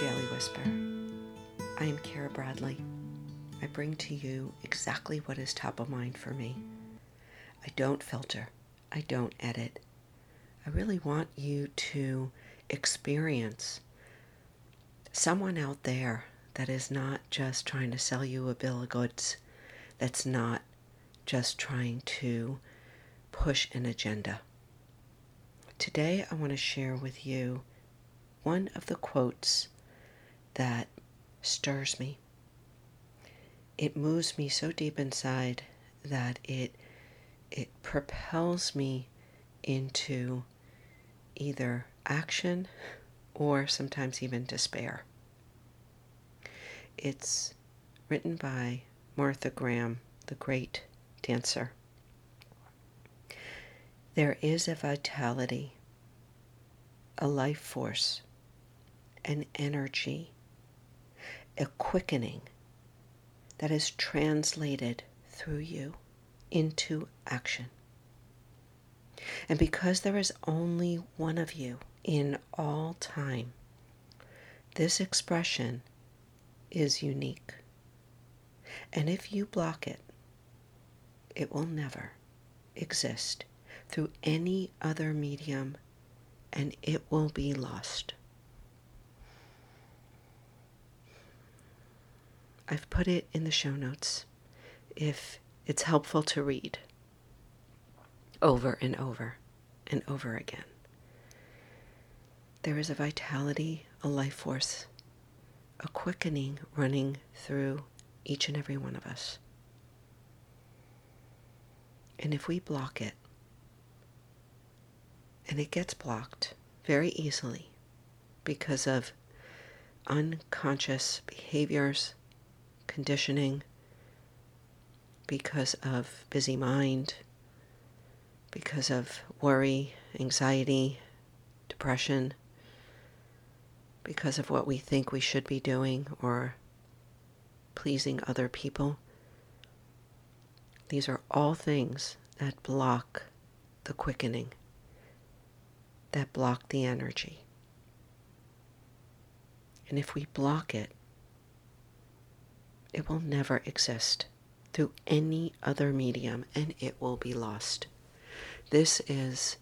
Daily Whisper. I am Kara Bradley. I bring to you exactly what is top of mind for me. I don't filter, I don't edit. I really want you to experience someone out there that is not just trying to sell you a bill of goods, that's not just trying to push an agenda. Today, I want to share with you one of the quotes that stirs me. It moves me so deep inside that it it propels me into either action or sometimes even despair. It's written by Martha Graham, the great dancer. There is a vitality, a life force an energy, a quickening that is translated through you into action. And because there is only one of you in all time, this expression is unique. And if you block it, it will never exist through any other medium and it will be lost. I've put it in the show notes if it's helpful to read over and over and over again. There is a vitality, a life force, a quickening running through each and every one of us. And if we block it, and it gets blocked very easily because of unconscious behaviors, conditioning, because of busy mind, because of worry, anxiety, depression, because of what we think we should be doing or pleasing other people. These are all things that block the quickening, that block the energy. And if we block it, it will never exist through any other medium and it will be lost. This is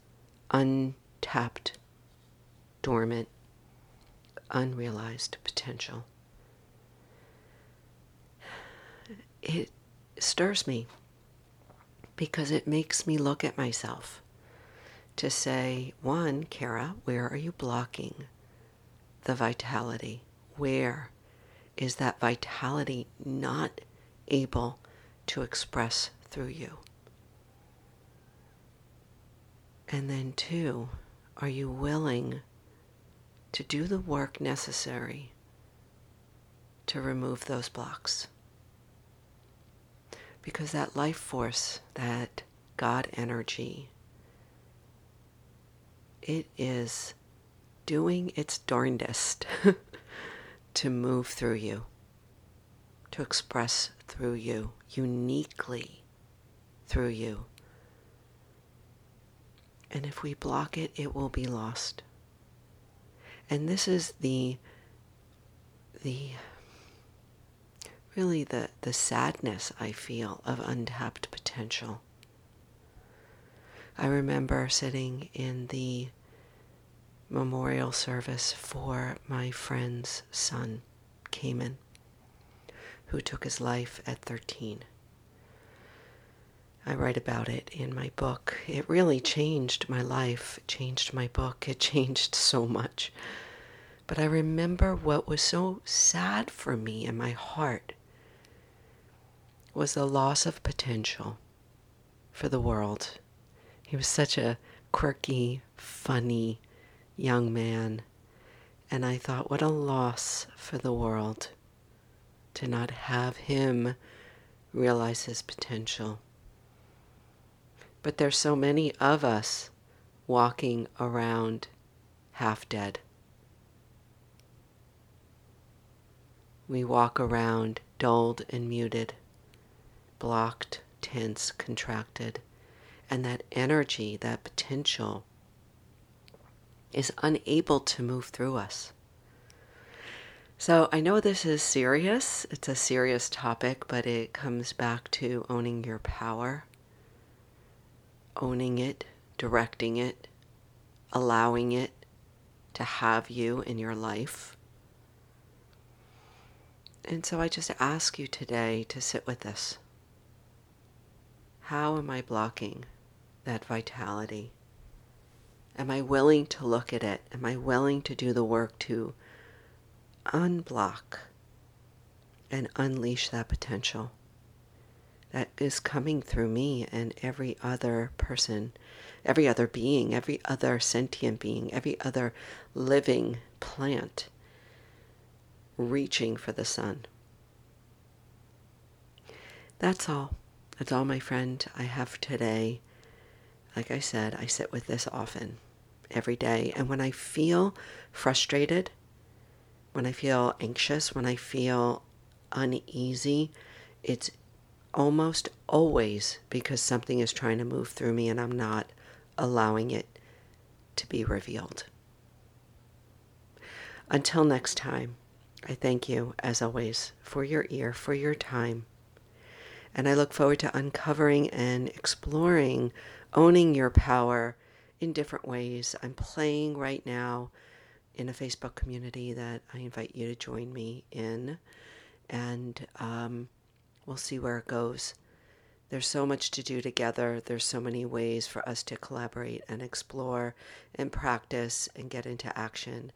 untapped, dormant, unrealized potential. It stirs me because it makes me look at myself to say, one, Kara, where are you blocking the vitality? Where is that vitality not able to express through you? And then, two, are you willing to do the work necessary to remove those blocks? Because that life force, that God energy, it is doing its darndest to move through you, to express through you, uniquely through you. And if we block it, it will be lost. And this is the the really the, the sadness I feel of untapped potential. I remember sitting in the memorial service for my friend's son, Cayman, who took his life at 13. I write about it in my book. It really changed my life, changed my book, it changed so much. But I remember what was so sad for me in my heart was the loss of potential for the world. He was such a quirky, funny, young man, and I thought, what a loss for the world to not have him realize his potential. But there's so many of us walking around half dead. We walk around dulled and muted, blocked, tense, contracted, and that energy, that potential is unable to move through us. So I know this is serious, it's a serious topic, but it comes back to owning your power, owning it, directing it, allowing it to have you in your life. And so I just ask you today to sit with this. How am I blocking that vitality? Am I willing to look at it? Am I willing to do the work to unblock and unleash that potential that is coming through me and every other person, every other being, every other sentient being, every other living plant reaching for the sun. That's all. That's all, my friend, I have today. Like I said, I sit with this often, every day. And when I feel frustrated, when I feel anxious, when I feel uneasy, it's almost always because something is trying to move through me and I'm not allowing it to be revealed. Until next time, I thank you, as always, for your ear, for your time. And I look forward to uncovering and exploring owning your power in different ways. I'm playing right now in a Facebook community that I invite you to join me in, and um, we'll see where it goes. There's so much to do together. There's so many ways for us to collaborate and explore and practice and get into action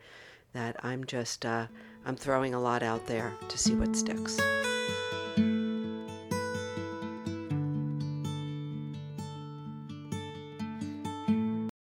that I'm just uh, I'm throwing a lot out there to see what sticks.